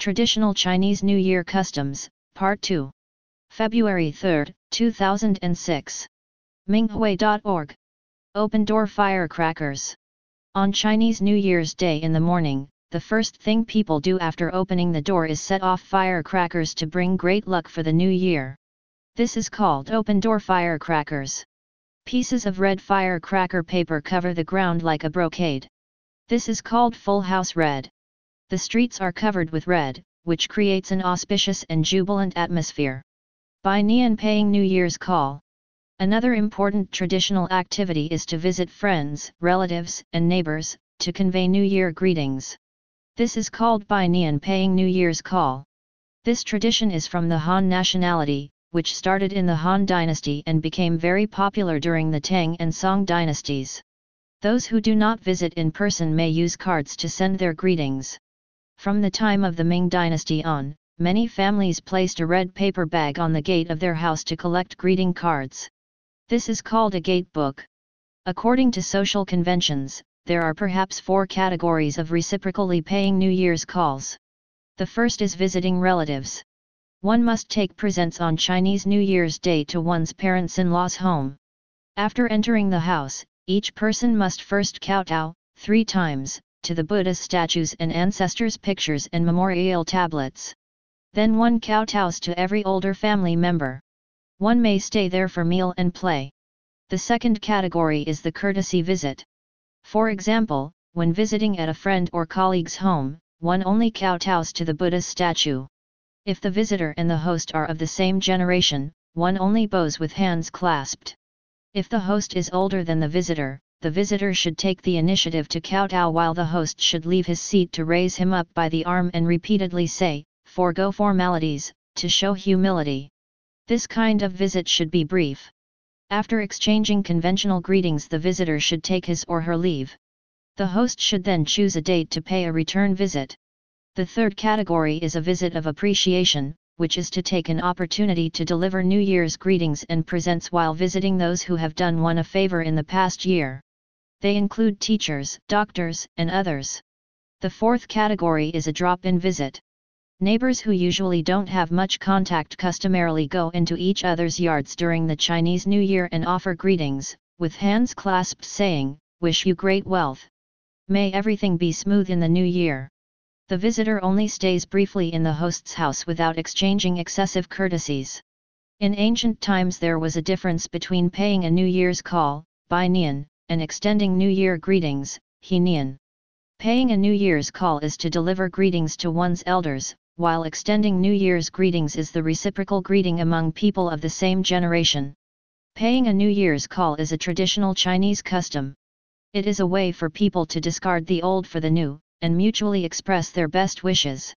Traditional Chinese New Year Customs, Part 2. February 3, 2006. Minghui.org. Open door firecrackers. On Chinese New Year's Day in the morning, the first thing people do after opening the door is set off firecrackers to bring great luck for the new year. This is called open door firecrackers. Pieces of red firecracker paper cover the ground like a brocade. This is called full house red. The streets are covered with red, which creates an auspicious and jubilant atmosphere. Bai Nian paying New Year's call. Another important traditional activity is to visit friends, relatives, and neighbors, to convey New Year greetings. This is called Bai Nian paying New Year's call. This tradition is from the Han nationality, which started in the Han dynasty and became very popular during the Tang and Song dynasties. Those who do not visit in person may use cards to send their greetings. From the time of the Ming dynasty on, many families placed a red paper bag on the gate of their house to collect greeting cards. This is called a gate book. According to social conventions, there are perhaps four categories of reciprocally paying New Year's calls. The first is visiting relatives. One must take presents on Chinese New Year's Day to one's parents-in-law's home. After entering the house, each person must first kowtow, three times, to the Buddha's statues and ancestors' pictures and memorial tablets. Then one kowtows to every older family member. One may stay there for meal and play. The second category is the courtesy visit. For example, when visiting at a friend or colleague's home, one only kowtows to the Buddha's statue. If the visitor and the host are of the same generation, one only bows with hands clasped. If the host is older than the visitor, the visitor should take the initiative to kowtow while the host should leave his seat to raise him up by the arm and repeatedly say, forego formalities, to show humility. This kind of visit should be brief. After exchanging conventional greetings the visitor should take his or her leave. The host should then choose a date to pay a return visit. The third category is a visit of appreciation, which is to take an opportunity to deliver New Year's greetings and presents while visiting those who have done one a favor in the past year. They include teachers, doctors, and others. The fourth category is a drop-in visit. Neighbors who usually don't have much contact customarily go into each other's yards during the Chinese New Year and offer greetings, with hands clasped saying, Wish you great wealth. May everything be smooth in the new year. The visitor only stays briefly in the host's house without exchanging excessive courtesies. In ancient times there was a difference between paying a New Year's call, Bai Nian, and extending New Year greetings, Henian. Paying a New Year's call is to deliver greetings to one's elders, while extending New Year's greetings is the reciprocal greeting among people of the same generation. Paying a New Year's call is a traditional Chinese custom. It is a way for people to discard the old for the new, and mutually express their best wishes.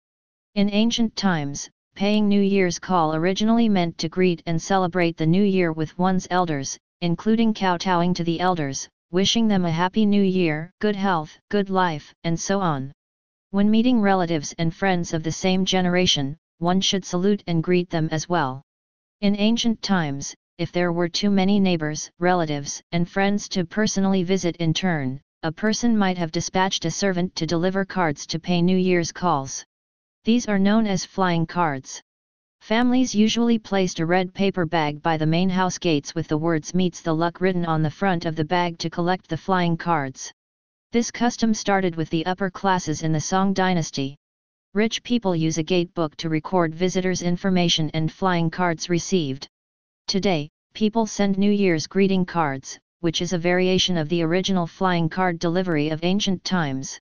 In ancient times, paying New Year's call originally meant to greet and celebrate the new year with one's elders, including kowtowing to the elders, wishing them a happy new year, good health, good life, and so on. When meeting relatives and friends of the same generation, one should salute and greet them as well. In ancient times, if there were too many neighbors, relatives, and friends to personally visit in turn, a person might have dispatched a servant to deliver cards to pay New Year's calls. These are known as flying cards. Families usually placed a red paper bag by the main house gates with the words meets the luck written on the front of the bag to collect the flying cards. This custom started with the upper classes in the Song dynasty. Rich people use a gate book to record visitors' information and flying cards received. Today, people send New Year's greeting cards, which is a variation of the original flying card delivery of ancient times.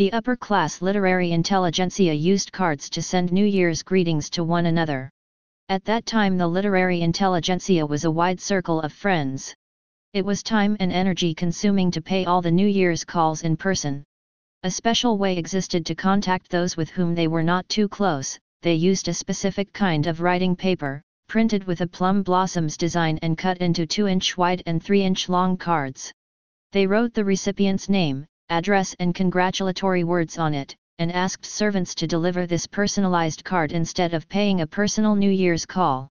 The upper-class literary intelligentsia used cards to send New Year's greetings to one another. At that time the literary intelligentsia was a wide circle of friends. It was time and energy consuming to pay all the New Year's calls in person. A special way existed to contact those with whom they were not too close, they used a specific kind of writing paper, printed with a plum blossoms design and cut into 2-inch wide and 3-inch long cards. They wrote the recipient's name, address and congratulatory words on it, and asked servants to deliver this personalized card instead of paying a personal New Year's call.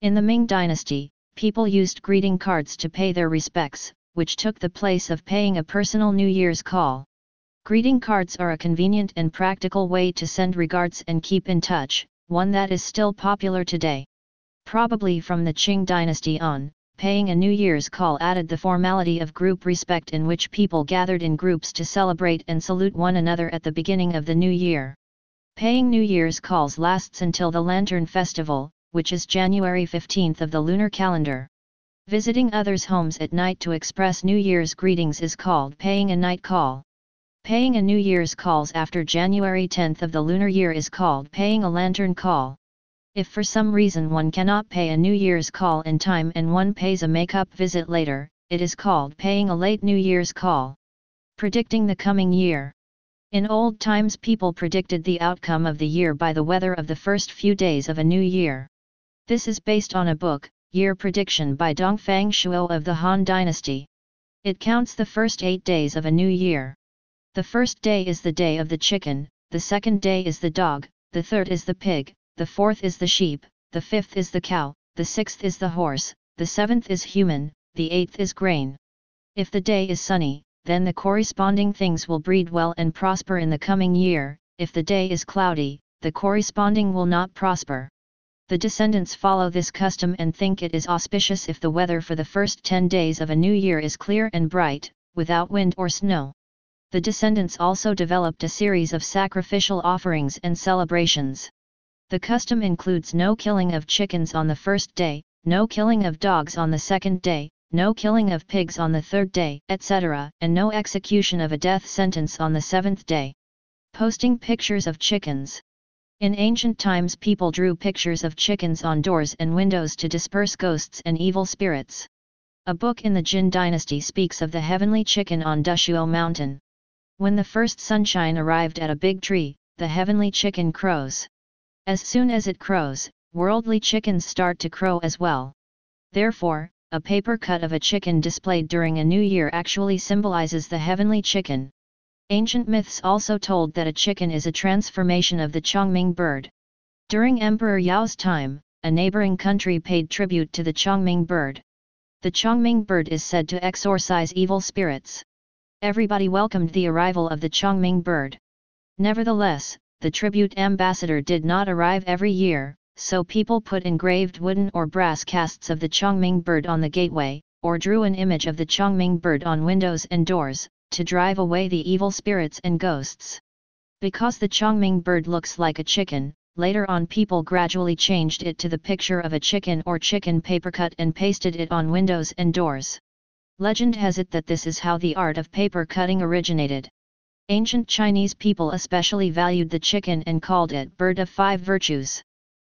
In the Ming dynasty, people used greeting cards to pay their respects, which took the place of paying a personal New Year's call. Greeting cards are a convenient and practical way to send regards and keep in touch, one that is still popular today. Probably from the Qing dynasty on, paying a New Year's call added the formality of group respect in which people gathered in groups to celebrate and salute one another at the beginning of the new year. Paying New Year's calls lasts until the Lantern Festival, which is January 15th of the lunar calendar. Visiting others' homes at night to express New Year's greetings is called paying a night call. Paying a New Year's calls after January 10th of the lunar year is called paying a lantern call. If for some reason one cannot pay a New Year's call in time and one pays a make-up visit later, it is called paying a late New Year's call. Predicting the coming year. In old times people predicted the outcome of the year by the weather of the first few days of a new year. This is based on a book, Year Prediction by Dongfang Shuo of the Han Dynasty. It counts the first eight days of a new year. The first day is the day of the chicken, the second day is the dog, the third is the pig, the fourth is the sheep, the fifth is the cow, the sixth is the horse, the seventh is human, the eighth is grain. If the day is sunny, then the corresponding things will breed well and prosper in the coming year, if the day is cloudy, the corresponding will not prosper. The descendants follow this custom and think it is auspicious if the weather for the first 10 days of a new year is clear and bright, without wind or snow the descendants also developed a series of sacrificial offerings and celebrations. The custom includes no killing of chickens on the first day, no killing of dogs on the second day, no killing of pigs on the third day, etc., and no execution of a death sentence on the seventh day. Posting pictures of chickens. In ancient times people drew pictures of chickens on doors and windows to disperse ghosts and evil spirits. A book in the Jin dynasty speaks of the heavenly chicken on Dushuo mountain. When the first sunshine arrived at a big tree, the heavenly chicken crows. As soon as it crows, worldly chickens start to crow as well. Therefore, a paper cut of a chicken displayed during a new year actually symbolizes the heavenly chicken. Ancient myths also told that a chicken is a transformation of the Chongming bird. During Emperor Yao's time, a neighboring country paid tribute to the Chongming bird. The Chongming bird is said to exorcise evil spirits. Everybody welcomed the arrival of the Chongming bird. Nevertheless, the tribute ambassador did not arrive every year, so people put engraved wooden or brass casts of the Chongming bird on the gateway, or drew an image of the Chongming bird on windows and doors, to drive away the evil spirits and ghosts. Because the Chongming bird looks like a chicken, later on people gradually changed it to the picture of a chicken or chicken paper cut and pasted it on windows and doors. Legend has it that this is how the art of paper cutting originated. Ancient Chinese people especially valued the chicken and called it bird of five virtues.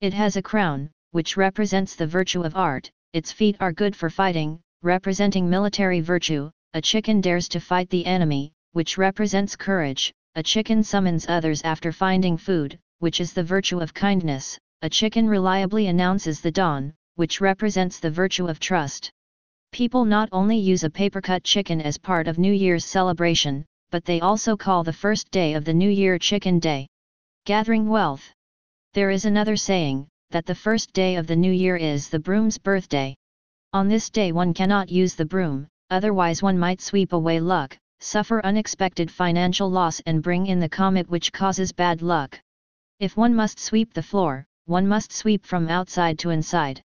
It has a crown, which represents the virtue of art, its feet are good for fighting, representing military virtue, a chicken dares to fight the enemy, which represents courage, a chicken summons others after finding food, which is the virtue of kindness, a chicken reliably announces the dawn, which represents the virtue of trust. People not only use a paper-cut chicken as part of New Year's celebration, but they also call the first day of the New Year Chicken Day. Gathering wealth. There is another saying, that the first day of the new year is the broom's birthday. On this day one cannot use the broom, otherwise one might sweep away luck, suffer unexpected financial loss and bring in the comet which causes bad luck. If one must sweep the floor, one must sweep from outside to inside.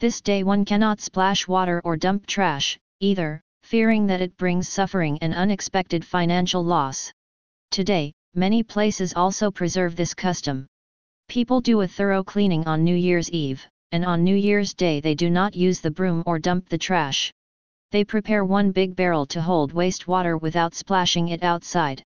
This day one cannot splash water or dump trash, either, fearing that it brings suffering and unexpected financial loss. Today, many places also preserve this custom. People do a thorough cleaning on New Year's Eve, and on New Year's Day they do not use the broom or dump the trash. They prepare one big barrel to hold wastewater without splashing it outside.